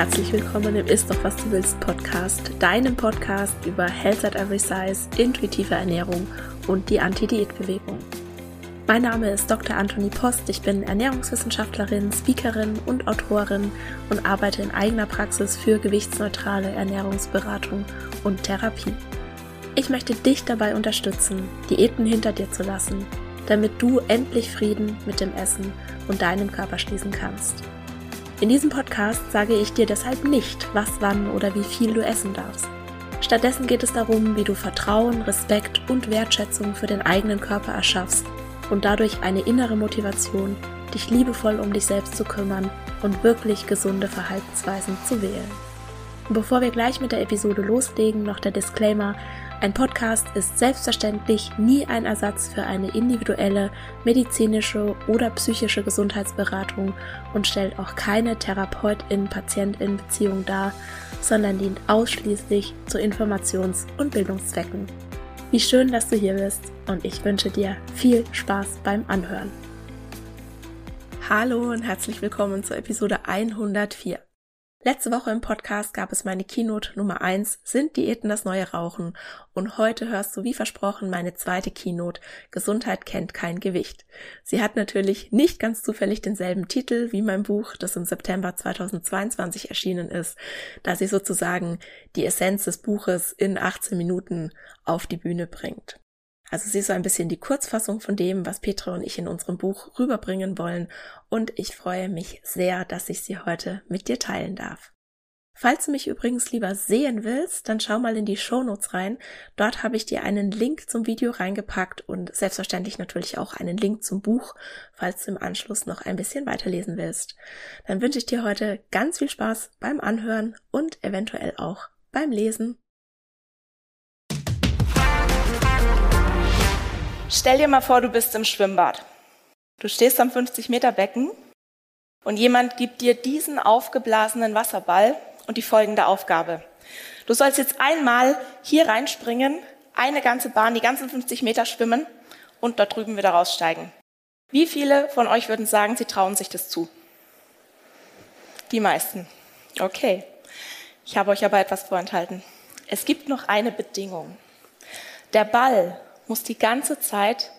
Herzlich willkommen im Ist doch was du willst Podcast, deinem Podcast über Health at Every Size, intuitive Ernährung und die Anti-Diät-Bewegung. Mein Name ist Dr. Anthony Post, ich bin Ernährungswissenschaftlerin, Speakerin und Autorin und arbeite in eigener Praxis für gewichtsneutrale Ernährungsberatung und Therapie. Ich möchte dich dabei unterstützen, Diäten hinter dir zu lassen, damit du endlich Frieden mit dem Essen und deinem Körper schließen kannst. In diesem Podcast sage ich dir deshalb nicht, was, wann oder wie viel du essen darfst. Stattdessen geht es darum, wie du Vertrauen, Respekt und Wertschätzung für den eigenen Körper erschaffst und dadurch eine innere Motivation, dich liebevoll um dich selbst zu kümmern und wirklich gesunde Verhaltensweisen zu wählen. Bevor wir gleich mit der Episode loslegen, noch der Disclaimer, ein Podcast ist selbstverständlich nie ein Ersatz für eine individuelle medizinische oder psychische Gesundheitsberatung und stellt auch keine Therapeutin-Patientin-Beziehung dar, sondern dient ausschließlich zu Informations- und Bildungszwecken. Wie schön, dass du hier bist und ich wünsche dir viel Spaß beim Anhören. Hallo und herzlich willkommen zur Episode 104. Letzte Woche im Podcast gab es meine Keynote Nummer eins Sind Diäten das neue Rauchen? Und heute hörst du wie versprochen meine zweite Keynote Gesundheit kennt kein Gewicht. Sie hat natürlich nicht ganz zufällig denselben Titel wie mein Buch, das im September 2022 erschienen ist, da sie sozusagen die Essenz des Buches in 18 Minuten auf die Bühne bringt. Also sie ist so ein bisschen die Kurzfassung von dem, was Petra und ich in unserem Buch rüberbringen wollen und ich freue mich sehr, dass ich sie heute mit dir teilen darf. Falls du mich übrigens lieber sehen willst, dann schau mal in die Shownotes rein. Dort habe ich dir einen Link zum Video reingepackt und selbstverständlich natürlich auch einen Link zum Buch, falls du im Anschluss noch ein bisschen weiterlesen willst. Dann wünsche ich dir heute ganz viel Spaß beim Anhören und eventuell auch beim Lesen. Stell dir mal vor, du bist im Schwimmbad. Du stehst am 50-Meter-Becken und jemand gibt dir diesen aufgeblasenen Wasserball und die folgende Aufgabe. Du sollst jetzt einmal hier reinspringen, eine ganze Bahn, die ganzen 50 Meter schwimmen und dort drüben wieder raussteigen. Wie viele von euch würden sagen, sie trauen sich das zu? Die meisten. Okay. Ich habe euch aber etwas vorenthalten. Es gibt noch eine Bedingung. Der Ball muss die ganze Zeit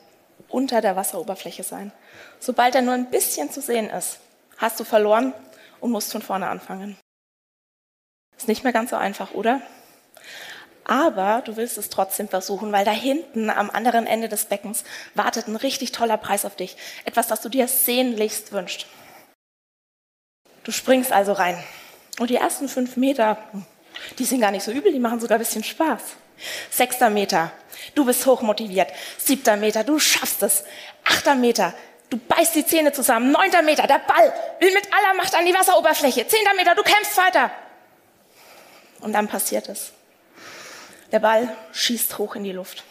unter der Wasseroberfläche sein. Sobald er nur ein bisschen zu sehen ist, hast du verloren und musst von vorne anfangen. Ist nicht mehr ganz so einfach, oder? Aber du willst es trotzdem versuchen, weil da hinten am anderen Ende des Beckens wartet ein richtig toller Preis auf dich. Etwas, das du dir sehnlichst wünschst. Du springst also rein. Und die ersten fünf Meter, die sind gar nicht so übel, die machen sogar ein bisschen Spaß. Sechster Meter, du bist hochmotiviert. Siebter Meter, du schaffst es. Achter Meter, du beißt die Zähne zusammen. Neunter Meter, der Ball will mit aller Macht an die Wasseroberfläche. Zehnter Meter, du kämpfst weiter. Und dann passiert es. Der Ball schießt hoch in die Luft.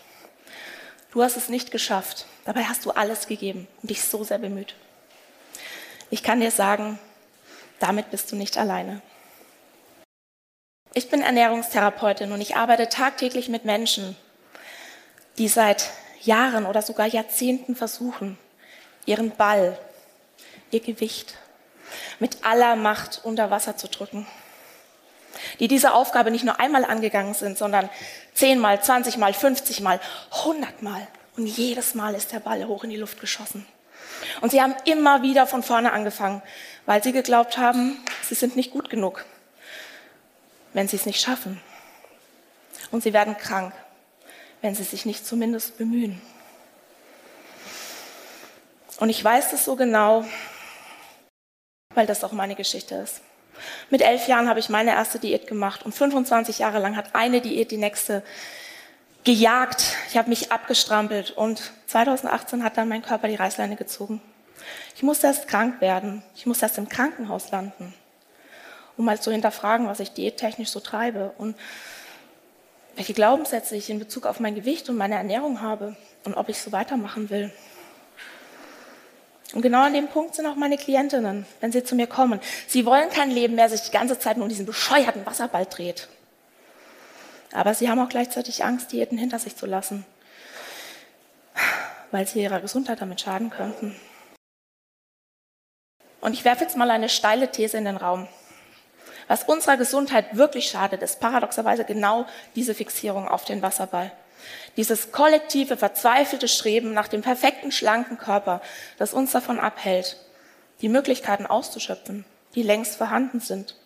Du hast es nicht geschafft. Dabei hast du alles gegeben und dich so sehr bemüht. Ich kann dir sagen, damit bist du nicht alleine. Ich bin Ernährungstherapeutin und ich arbeite tagtäglich mit Menschen, die seit Jahren oder sogar Jahrzehnten versuchen, ihren Ball, ihr Gewicht mit aller Macht unter Wasser zu drücken. Die diese Aufgabe nicht nur einmal angegangen sind, sondern zehnmal, zwanzigmal, fünfzigmal, hundertmal. Und jedes Mal ist der Ball hoch in die Luft geschossen. Und sie haben immer wieder von vorne angefangen, weil sie geglaubt haben, sie sind nicht gut genug wenn sie es nicht schaffen. Und sie werden krank, wenn sie sich nicht zumindest bemühen. Und ich weiß das so genau, weil das auch meine Geschichte ist. Mit elf Jahren habe ich meine erste Diät gemacht und 25 Jahre lang hat eine Diät die nächste gejagt. Ich habe mich abgestrampelt und 2018 hat dann mein Körper die Reißleine gezogen. Ich musste erst krank werden. Ich musste erst im Krankenhaus landen um mal zu hinterfragen, was ich diättechnisch so treibe und welche Glaubenssätze ich in Bezug auf mein Gewicht und meine Ernährung habe und ob ich so weitermachen will. Und genau an dem Punkt sind auch meine Klientinnen, wenn sie zu mir kommen. Sie wollen kein Leben mehr, sich die ganze Zeit nur um diesen bescheuerten Wasserball dreht. Aber sie haben auch gleichzeitig Angst, Diäten hinter sich zu lassen, weil sie ihrer Gesundheit damit schaden könnten. Und ich werfe jetzt mal eine steile These in den Raum. Was unserer Gesundheit wirklich schadet, ist paradoxerweise genau diese Fixierung auf den Wasserball. Dieses kollektive, verzweifelte Streben nach dem perfekten, schlanken Körper, das uns davon abhält, die Möglichkeiten auszuschöpfen, die längst vorhanden sind,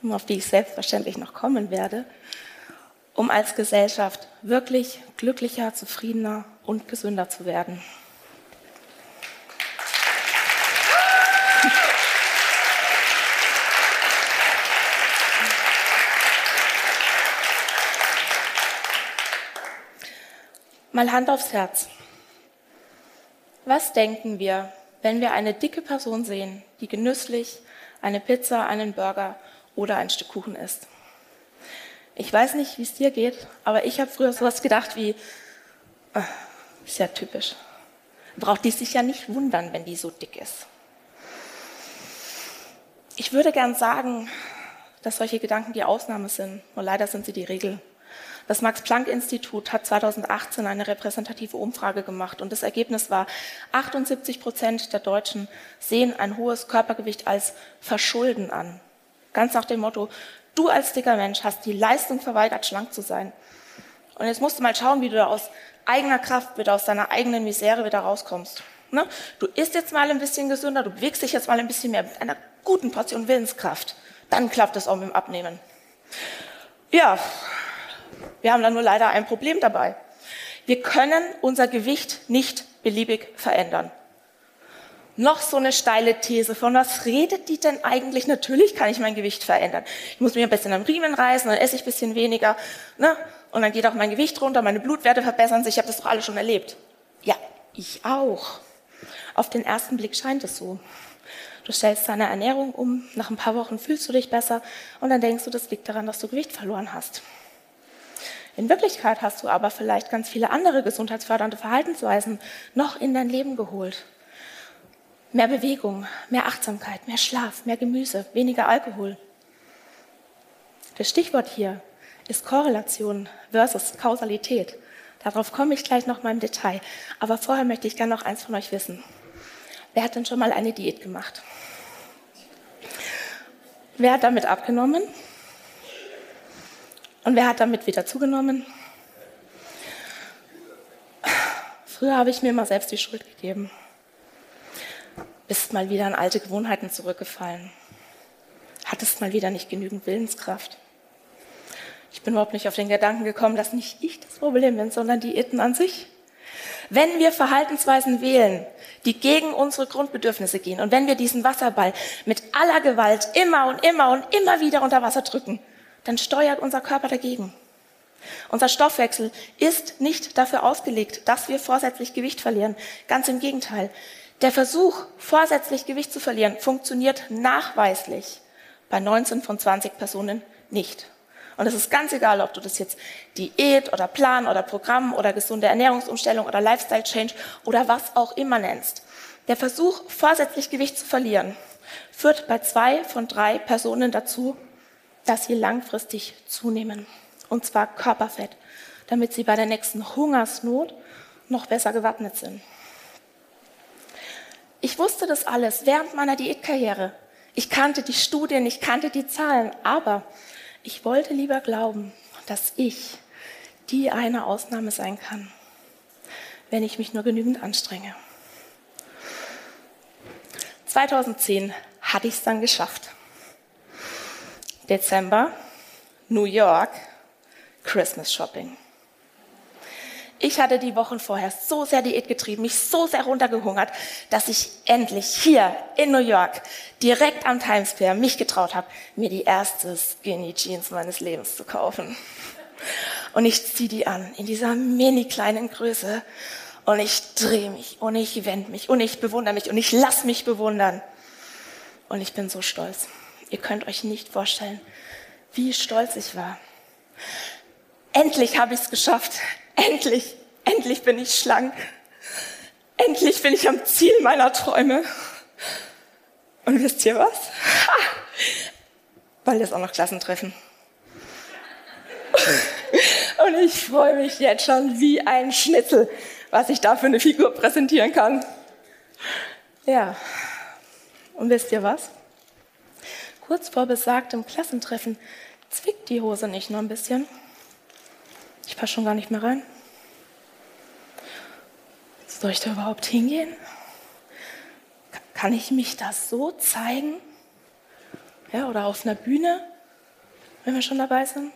und auf die ich selbstverständlich noch kommen werde, um als Gesellschaft wirklich glücklicher, zufriedener und gesünder zu werden. Mal Hand aufs Herz. Was denken wir, wenn wir eine dicke Person sehen, die genüsslich eine Pizza, einen Burger oder ein Stück Kuchen isst? Ich weiß nicht, wie es dir geht, aber ich habe früher sowas gedacht wie, äh, ist ja typisch. Braucht die sich ja nicht wundern, wenn die so dick ist. Ich würde gern sagen, dass solche Gedanken die Ausnahme sind, nur leider sind sie die Regel. Das Max-Planck-Institut hat 2018 eine repräsentative Umfrage gemacht und das Ergebnis war, 78 Prozent der Deutschen sehen ein hohes Körpergewicht als Verschulden an. Ganz nach dem Motto, du als dicker Mensch hast die Leistung verweigert, schlank zu sein. Und jetzt musst du mal schauen, wie du da aus eigener Kraft wieder aus deiner eigenen Misere wieder rauskommst. Ne? Du isst jetzt mal ein bisschen gesünder, du bewegst dich jetzt mal ein bisschen mehr mit einer guten Portion Willenskraft. Dann klappt es auch mit dem Abnehmen. Ja, wir haben da nur leider ein Problem dabei. Wir können unser Gewicht nicht beliebig verändern. Noch so eine steile These. Von was redet die denn eigentlich? Natürlich kann ich mein Gewicht verändern. Ich muss mich ein bisschen am Riemen reißen, dann esse ich ein bisschen weniger. Ne? Und dann geht auch mein Gewicht runter, meine Blutwerte verbessern sich. Ich habe das doch alle schon erlebt. Ja, ich auch. Auf den ersten Blick scheint es so. Du stellst deine Ernährung um, nach ein paar Wochen fühlst du dich besser und dann denkst du, das liegt daran, dass du Gewicht verloren hast. In Wirklichkeit hast du aber vielleicht ganz viele andere gesundheitsfördernde Verhaltensweisen noch in dein Leben geholt. Mehr Bewegung, mehr Achtsamkeit, mehr Schlaf, mehr Gemüse, weniger Alkohol. Das Stichwort hier ist Korrelation versus Kausalität. Darauf komme ich gleich noch mal im Detail. Aber vorher möchte ich gerne noch eins von euch wissen. Wer hat denn schon mal eine Diät gemacht? Wer hat damit abgenommen? Und wer hat damit wieder zugenommen? Früher habe ich mir immer selbst die Schuld gegeben. Bist mal wieder in alte Gewohnheiten zurückgefallen. Hattest mal wieder nicht genügend Willenskraft. Ich bin überhaupt nicht auf den Gedanken gekommen, dass nicht ich das Problem bin, sondern die Itten an sich. Wenn wir Verhaltensweisen wählen, die gegen unsere Grundbedürfnisse gehen und wenn wir diesen Wasserball mit aller Gewalt immer und immer und immer wieder unter Wasser drücken, dann steuert unser Körper dagegen. Unser Stoffwechsel ist nicht dafür ausgelegt, dass wir vorsätzlich Gewicht verlieren. Ganz im Gegenteil. Der Versuch, vorsätzlich Gewicht zu verlieren, funktioniert nachweislich bei 19 von 20 Personen nicht. Und es ist ganz egal, ob du das jetzt Diät oder Plan oder Programm oder gesunde Ernährungsumstellung oder Lifestyle Change oder was auch immer nennst. Der Versuch, vorsätzlich Gewicht zu verlieren, führt bei zwei von drei Personen dazu, dass sie langfristig zunehmen. Und zwar Körperfett, damit sie bei der nächsten Hungersnot noch besser gewappnet sind. Ich wusste das alles während meiner Diätkarriere. Ich kannte die Studien, ich kannte die Zahlen, aber ich wollte lieber glauben, dass ich die eine Ausnahme sein kann, wenn ich mich nur genügend anstrenge. 2010 hatte ich es dann geschafft. Dezember, New York, Christmas Shopping. Ich hatte die Wochen vorher so sehr Diät getrieben, mich so sehr runtergehungert, dass ich endlich hier in New York, direkt am Times Square, mich getraut habe, mir die erste Skinny Jeans meines Lebens zu kaufen. Und ich ziehe die an in dieser mini kleinen Größe und ich drehe mich und ich wende mich und ich bewundere mich und ich lasse mich bewundern. Und ich bin so stolz. Ihr könnt euch nicht vorstellen, wie stolz ich war. Endlich habe ich es geschafft. Endlich, endlich bin ich schlank. Endlich bin ich am Ziel meiner Träume. Und wisst ihr was? Ha! Bald ist auch noch Klassentreffen. Und ich freue mich jetzt schon wie ein Schnitzel, was ich da für eine Figur präsentieren kann. Ja. Und wisst ihr was? Kurz vor besagtem Klassentreffen zwickt die Hose nicht nur ein bisschen. Ich passe schon gar nicht mehr rein. Soll ich da überhaupt hingehen? Kann ich mich das so zeigen? Ja, oder auf einer Bühne, wenn wir schon dabei sind?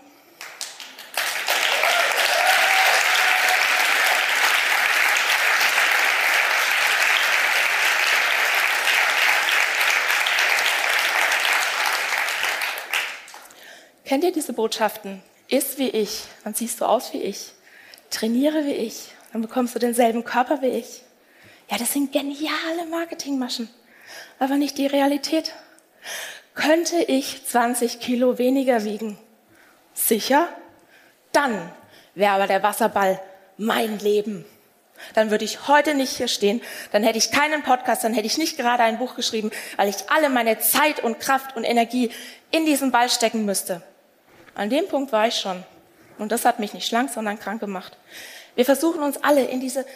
Kennt ihr diese Botschaften? Iss wie ich, dann siehst du aus wie ich. Trainiere wie ich, dann bekommst du denselben Körper wie ich. Ja, das sind geniale Marketingmaschen, aber nicht die Realität. Könnte ich 20 Kilo weniger wiegen? Sicher? Dann wäre aber der Wasserball mein Leben. Dann würde ich heute nicht hier stehen, dann hätte ich keinen Podcast, dann hätte ich nicht gerade ein Buch geschrieben, weil ich alle meine Zeit und Kraft und Energie in diesen Ball stecken müsste. An dem Punkt war ich schon. Und das hat mich nicht schlank, sondern krank gemacht. Wir versuchen uns alle in diese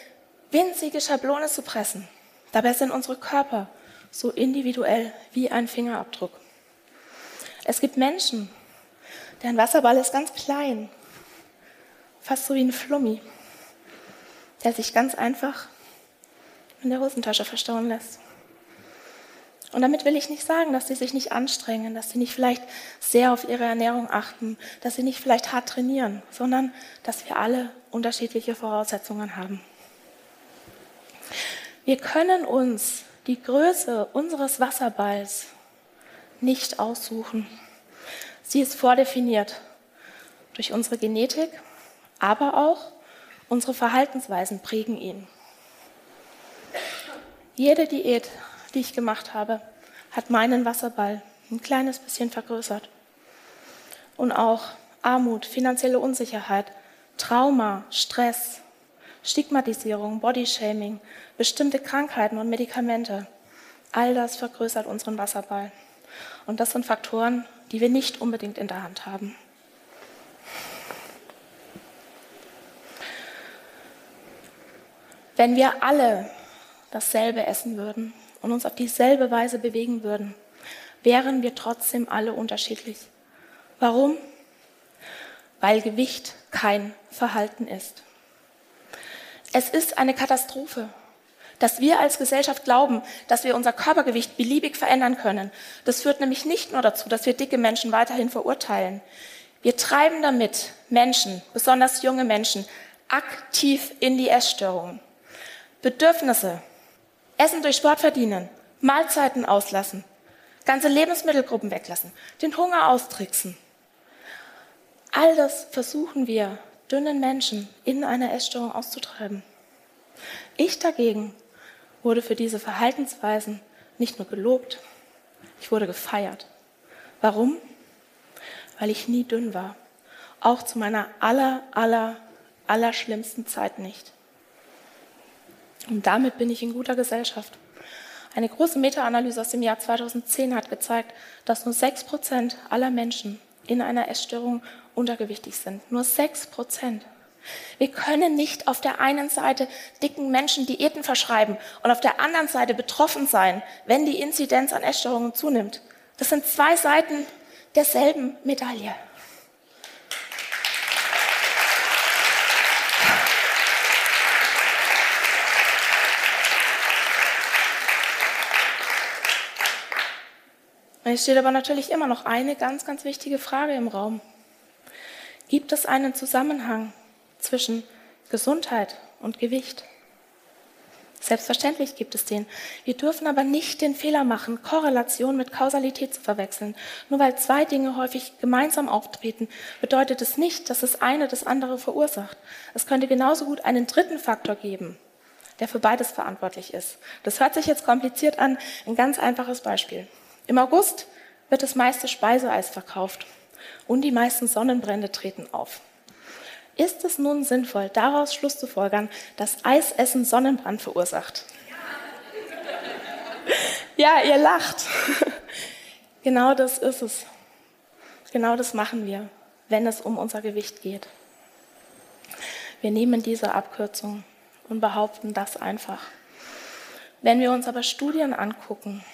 winzige Schablone zu pressen. Dabei sind unsere Körper so individuell wie ein Fingerabdruck. Es gibt Menschen, deren Wasserball ist ganz klein, fast so wie ein Flummi, der sich ganz einfach in der Hosentasche verstauen lässt. Und damit will ich nicht sagen, dass sie sich nicht anstrengen, dass sie nicht vielleicht sehr auf ihre Ernährung achten, dass sie nicht vielleicht hart trainieren, sondern dass wir alle unterschiedliche Voraussetzungen haben. Wir können uns die Größe unseres Wasserballs nicht aussuchen. Sie ist vordefiniert durch unsere Genetik, aber auch unsere Verhaltensweisen prägen ihn. Jede Diät die ich gemacht habe, hat meinen Wasserball ein kleines bisschen vergrößert. Und auch Armut, finanzielle Unsicherheit, Trauma, Stress, Stigmatisierung, Bodyshaming, bestimmte Krankheiten und Medikamente, all das vergrößert unseren Wasserball. Und das sind Faktoren, die wir nicht unbedingt in der Hand haben. Wenn wir alle dasselbe essen würden, und uns auf dieselbe Weise bewegen würden, wären wir trotzdem alle unterschiedlich. Warum? Weil Gewicht kein Verhalten ist. Es ist eine Katastrophe, dass wir als Gesellschaft glauben, dass wir unser Körpergewicht beliebig verändern können. Das führt nämlich nicht nur dazu, dass wir dicke Menschen weiterhin verurteilen. Wir treiben damit Menschen, besonders junge Menschen, aktiv in die Essstörungen. Bedürfnisse, Essen durch Sport verdienen, Mahlzeiten auslassen, ganze Lebensmittelgruppen weglassen, den Hunger austricksen. All das versuchen wir dünnen Menschen in einer Essstörung auszutreiben. Ich dagegen wurde für diese Verhaltensweisen nicht nur gelobt, ich wurde gefeiert. Warum? Weil ich nie dünn war. Auch zu meiner aller, aller, aller schlimmsten Zeit nicht. Und damit bin ich in guter Gesellschaft. Eine große Meta-Analyse aus dem Jahr 2010 hat gezeigt, dass nur 6 Prozent aller Menschen in einer Essstörung untergewichtig sind. Nur 6 Prozent. Wir können nicht auf der einen Seite dicken Menschen Diäten verschreiben und auf der anderen Seite betroffen sein, wenn die Inzidenz an Essstörungen zunimmt. Das sind zwei Seiten derselben Medaille. Es steht aber natürlich immer noch eine ganz, ganz wichtige Frage im Raum. Gibt es einen Zusammenhang zwischen Gesundheit und Gewicht? Selbstverständlich gibt es den. Wir dürfen aber nicht den Fehler machen, Korrelation mit Kausalität zu verwechseln. Nur weil zwei Dinge häufig gemeinsam auftreten, bedeutet es nicht, dass das eine das andere verursacht. Es könnte genauso gut einen dritten Faktor geben, der für beides verantwortlich ist. Das hört sich jetzt kompliziert an. Ein ganz einfaches Beispiel. Im August wird das meiste Speiseeis verkauft und die meisten Sonnenbrände treten auf. Ist es nun sinnvoll, daraus Schluss zu folgern, dass Eisessen Sonnenbrand verursacht? Ja, ihr lacht. Genau das ist es. Genau das machen wir, wenn es um unser Gewicht geht. Wir nehmen diese Abkürzung und behaupten das einfach. Wenn wir uns aber Studien angucken,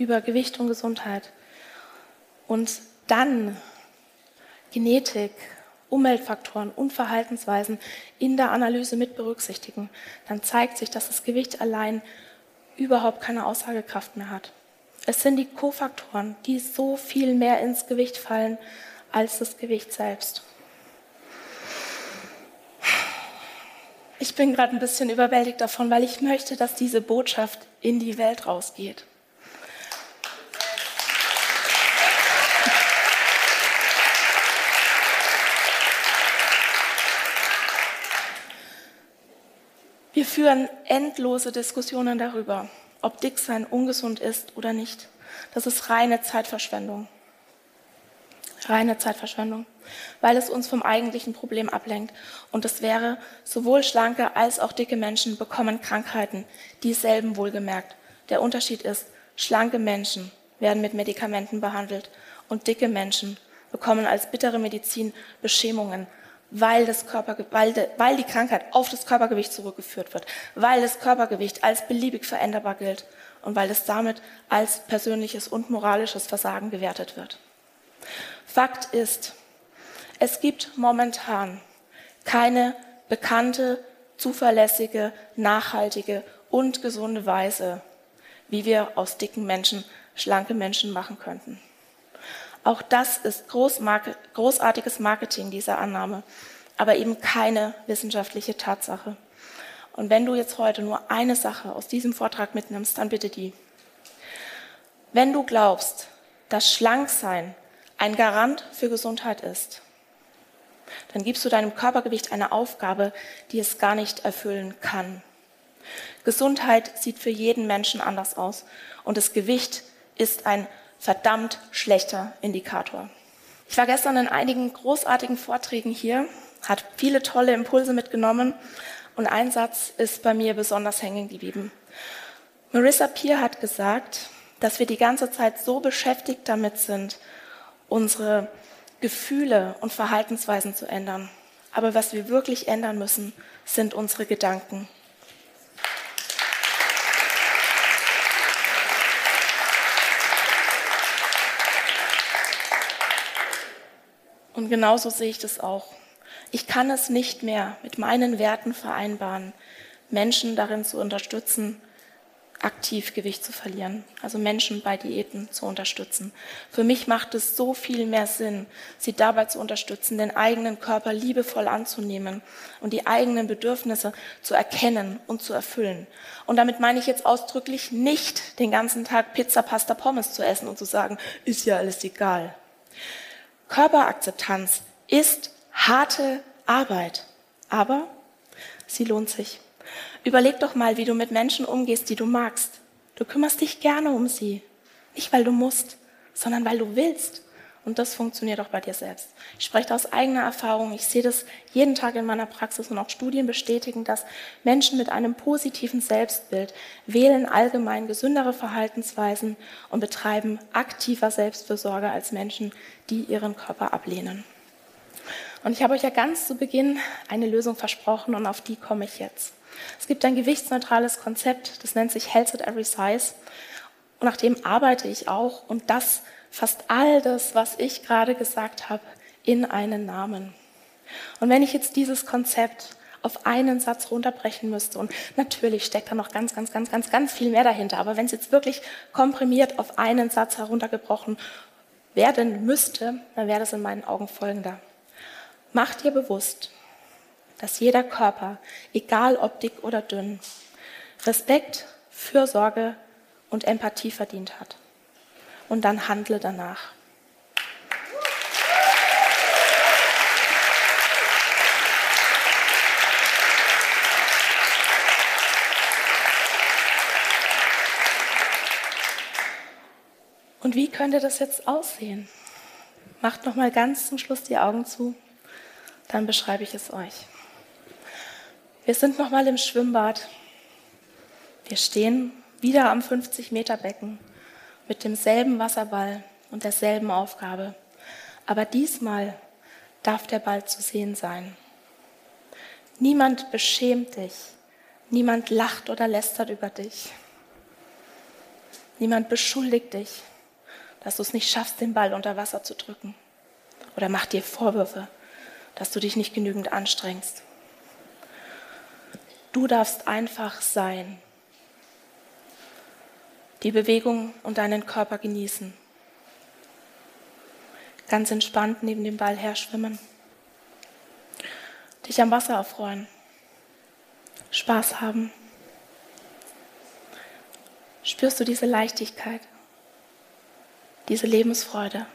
über Gewicht und Gesundheit, und dann Genetik, Umweltfaktoren und Verhaltensweisen in der Analyse mit berücksichtigen, dann zeigt sich, dass das Gewicht allein überhaupt keine Aussagekraft mehr hat. Es sind die Kofaktoren, die so viel mehr ins Gewicht fallen als das Gewicht selbst. Ich bin gerade ein bisschen überwältigt davon, weil ich möchte, dass diese Botschaft in die Welt rausgeht. Wir führen endlose Diskussionen darüber, ob Dicksein ungesund ist oder nicht. Das ist reine Zeitverschwendung. Reine Zeitverschwendung, weil es uns vom eigentlichen Problem ablenkt. Und es wäre, sowohl schlanke als auch dicke Menschen bekommen Krankheiten, dieselben wohlgemerkt. Der Unterschied ist, schlanke Menschen werden mit Medikamenten behandelt und dicke Menschen bekommen als bittere Medizin Beschämungen, weil, das Körper, weil, de, weil die Krankheit auf das Körpergewicht zurückgeführt wird, weil das Körpergewicht als beliebig veränderbar gilt und weil es damit als persönliches und moralisches Versagen gewertet wird. Fakt ist, es gibt momentan keine bekannte, zuverlässige, nachhaltige und gesunde Weise, wie wir aus dicken Menschen schlanke Menschen machen könnten. Auch das ist großartiges Marketing dieser Annahme, aber eben keine wissenschaftliche Tatsache. Und wenn du jetzt heute nur eine Sache aus diesem Vortrag mitnimmst, dann bitte die. Wenn du glaubst, dass Schlanksein ein Garant für Gesundheit ist, dann gibst du deinem Körpergewicht eine Aufgabe, die es gar nicht erfüllen kann. Gesundheit sieht für jeden Menschen anders aus und das Gewicht ist ein verdammt schlechter Indikator. Ich war gestern in einigen großartigen Vorträgen hier, hat viele tolle Impulse mitgenommen und ein Satz ist bei mir besonders hängen geblieben. Marissa Peer hat gesagt, dass wir die ganze Zeit so beschäftigt damit sind, unsere Gefühle und Verhaltensweisen zu ändern. Aber was wir wirklich ändern müssen, sind unsere Gedanken. Und genauso sehe ich das auch. Ich kann es nicht mehr mit meinen Werten vereinbaren, Menschen darin zu unterstützen, aktiv Gewicht zu verlieren, also Menschen bei Diäten zu unterstützen. Für mich macht es so viel mehr Sinn, sie dabei zu unterstützen, den eigenen Körper liebevoll anzunehmen und die eigenen Bedürfnisse zu erkennen und zu erfüllen. Und damit meine ich jetzt ausdrücklich nicht, den ganzen Tag Pizza, Pasta, Pommes zu essen und zu sagen, ist ja alles egal. Körperakzeptanz ist harte Arbeit, aber sie lohnt sich. Überleg doch mal, wie du mit Menschen umgehst, die du magst. Du kümmerst dich gerne um sie. Nicht, weil du musst, sondern weil du willst. Und das funktioniert auch bei dir selbst. Ich spreche aus eigener Erfahrung. Ich sehe das jeden Tag in meiner Praxis und auch Studien bestätigen, dass Menschen mit einem positiven Selbstbild wählen allgemein gesündere Verhaltensweisen und betreiben aktiver Selbstfürsorge als Menschen, die ihren Körper ablehnen. Und ich habe euch ja ganz zu Beginn eine Lösung versprochen und auf die komme ich jetzt. Es gibt ein gewichtsneutrales Konzept, das nennt sich Health at Every Size. Und nach dem arbeite ich auch und das fasst all das, was ich gerade gesagt habe, in einen Namen. Und wenn ich jetzt dieses Konzept auf einen Satz runterbrechen müsste, und natürlich steckt da noch ganz, ganz, ganz, ganz, ganz viel mehr dahinter, aber wenn es jetzt wirklich komprimiert auf einen Satz heruntergebrochen werden müsste, dann wäre das in meinen Augen folgender. Mach dir bewusst, dass jeder Körper, egal ob dick oder dünn, Respekt, Fürsorge und Empathie verdient hat und dann handle danach. Und wie könnte das jetzt aussehen? Macht noch mal ganz zum Schluss die Augen zu, dann beschreibe ich es euch. Wir sind noch mal im Schwimmbad. Wir stehen wieder am 50 Meter Becken mit demselben Wasserball und derselben Aufgabe. Aber diesmal darf der Ball zu sehen sein. Niemand beschämt dich, niemand lacht oder lästert über dich, niemand beschuldigt dich, dass du es nicht schaffst, den Ball unter Wasser zu drücken. Oder macht dir Vorwürfe, dass du dich nicht genügend anstrengst. Du darfst einfach sein. Die Bewegung und deinen Körper genießen. Ganz entspannt neben dem Ball her schwimmen. Dich am Wasser erfreuen. Spaß haben. Spürst du diese Leichtigkeit, diese Lebensfreude,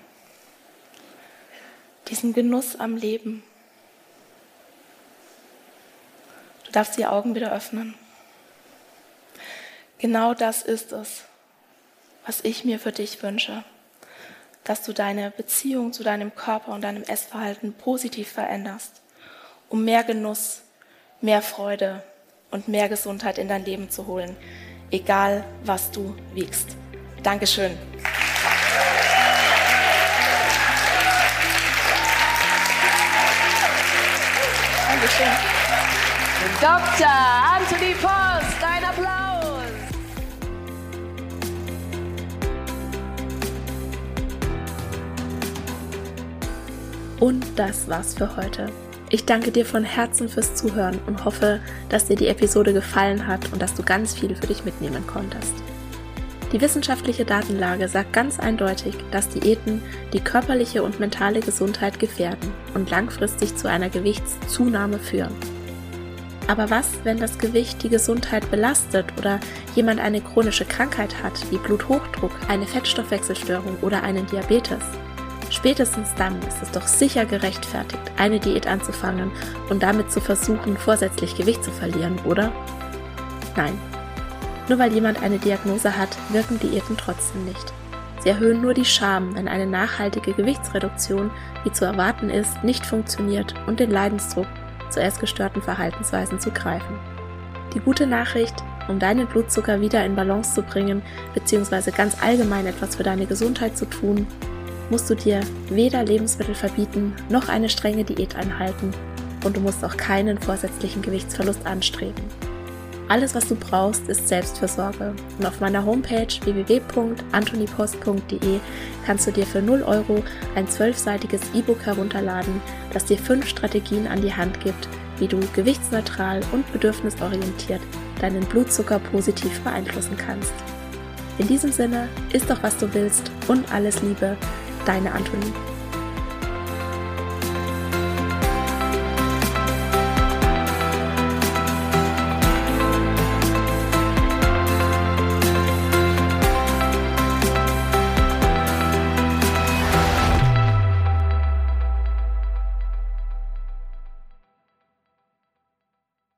diesen Genuss am Leben? Du darfst die Augen wieder öffnen. Genau das ist es, was ich mir für dich wünsche, dass du deine Beziehung zu deinem Körper und deinem Essverhalten positiv veränderst, um mehr Genuss, mehr Freude und mehr Gesundheit in dein Leben zu holen egal was du wiegst. Dankeschön. Dankeschön. Dr. Anthony Post, ein Applaus. Und das war's für heute. Ich danke dir von Herzen fürs Zuhören und hoffe, dass dir die Episode gefallen hat und dass du ganz viel für dich mitnehmen konntest. Die wissenschaftliche Datenlage sagt ganz eindeutig, dass Diäten die körperliche und mentale Gesundheit gefährden und langfristig zu einer Gewichtszunahme führen. Aber was, wenn das Gewicht die Gesundheit belastet oder jemand eine chronische Krankheit hat, wie Bluthochdruck, eine Fettstoffwechselstörung oder einen Diabetes? Spätestens dann ist es doch sicher gerechtfertigt, eine Diät anzufangen und damit zu versuchen, vorsätzlich Gewicht zu verlieren, oder? Nein. Nur weil jemand eine Diagnose hat, wirken Diäten trotzdem nicht. Sie erhöhen nur die Scham, wenn eine nachhaltige Gewichtsreduktion, wie zu erwarten ist, nicht funktioniert und den Leidensdruck, zu essgestörten Verhaltensweisen zu greifen. Die gute Nachricht, um deinen Blutzucker wieder in Balance zu bringen, beziehungsweise ganz allgemein etwas für deine Gesundheit zu tun, musst du dir weder Lebensmittel verbieten noch eine strenge Diät einhalten und du musst auch keinen vorsätzlichen Gewichtsverlust anstreben. Alles, was du brauchst, ist Selbstversorge. Und auf meiner Homepage www.antonipost.de kannst du dir für 0 Euro ein zwölfseitiges E-Book herunterladen, das dir fünf Strategien an die Hand gibt, wie du gewichtsneutral und bedürfnisorientiert deinen Blutzucker positiv beeinflussen kannst. In diesem Sinne, isst doch was du willst und alles Liebe, Deine Antonie.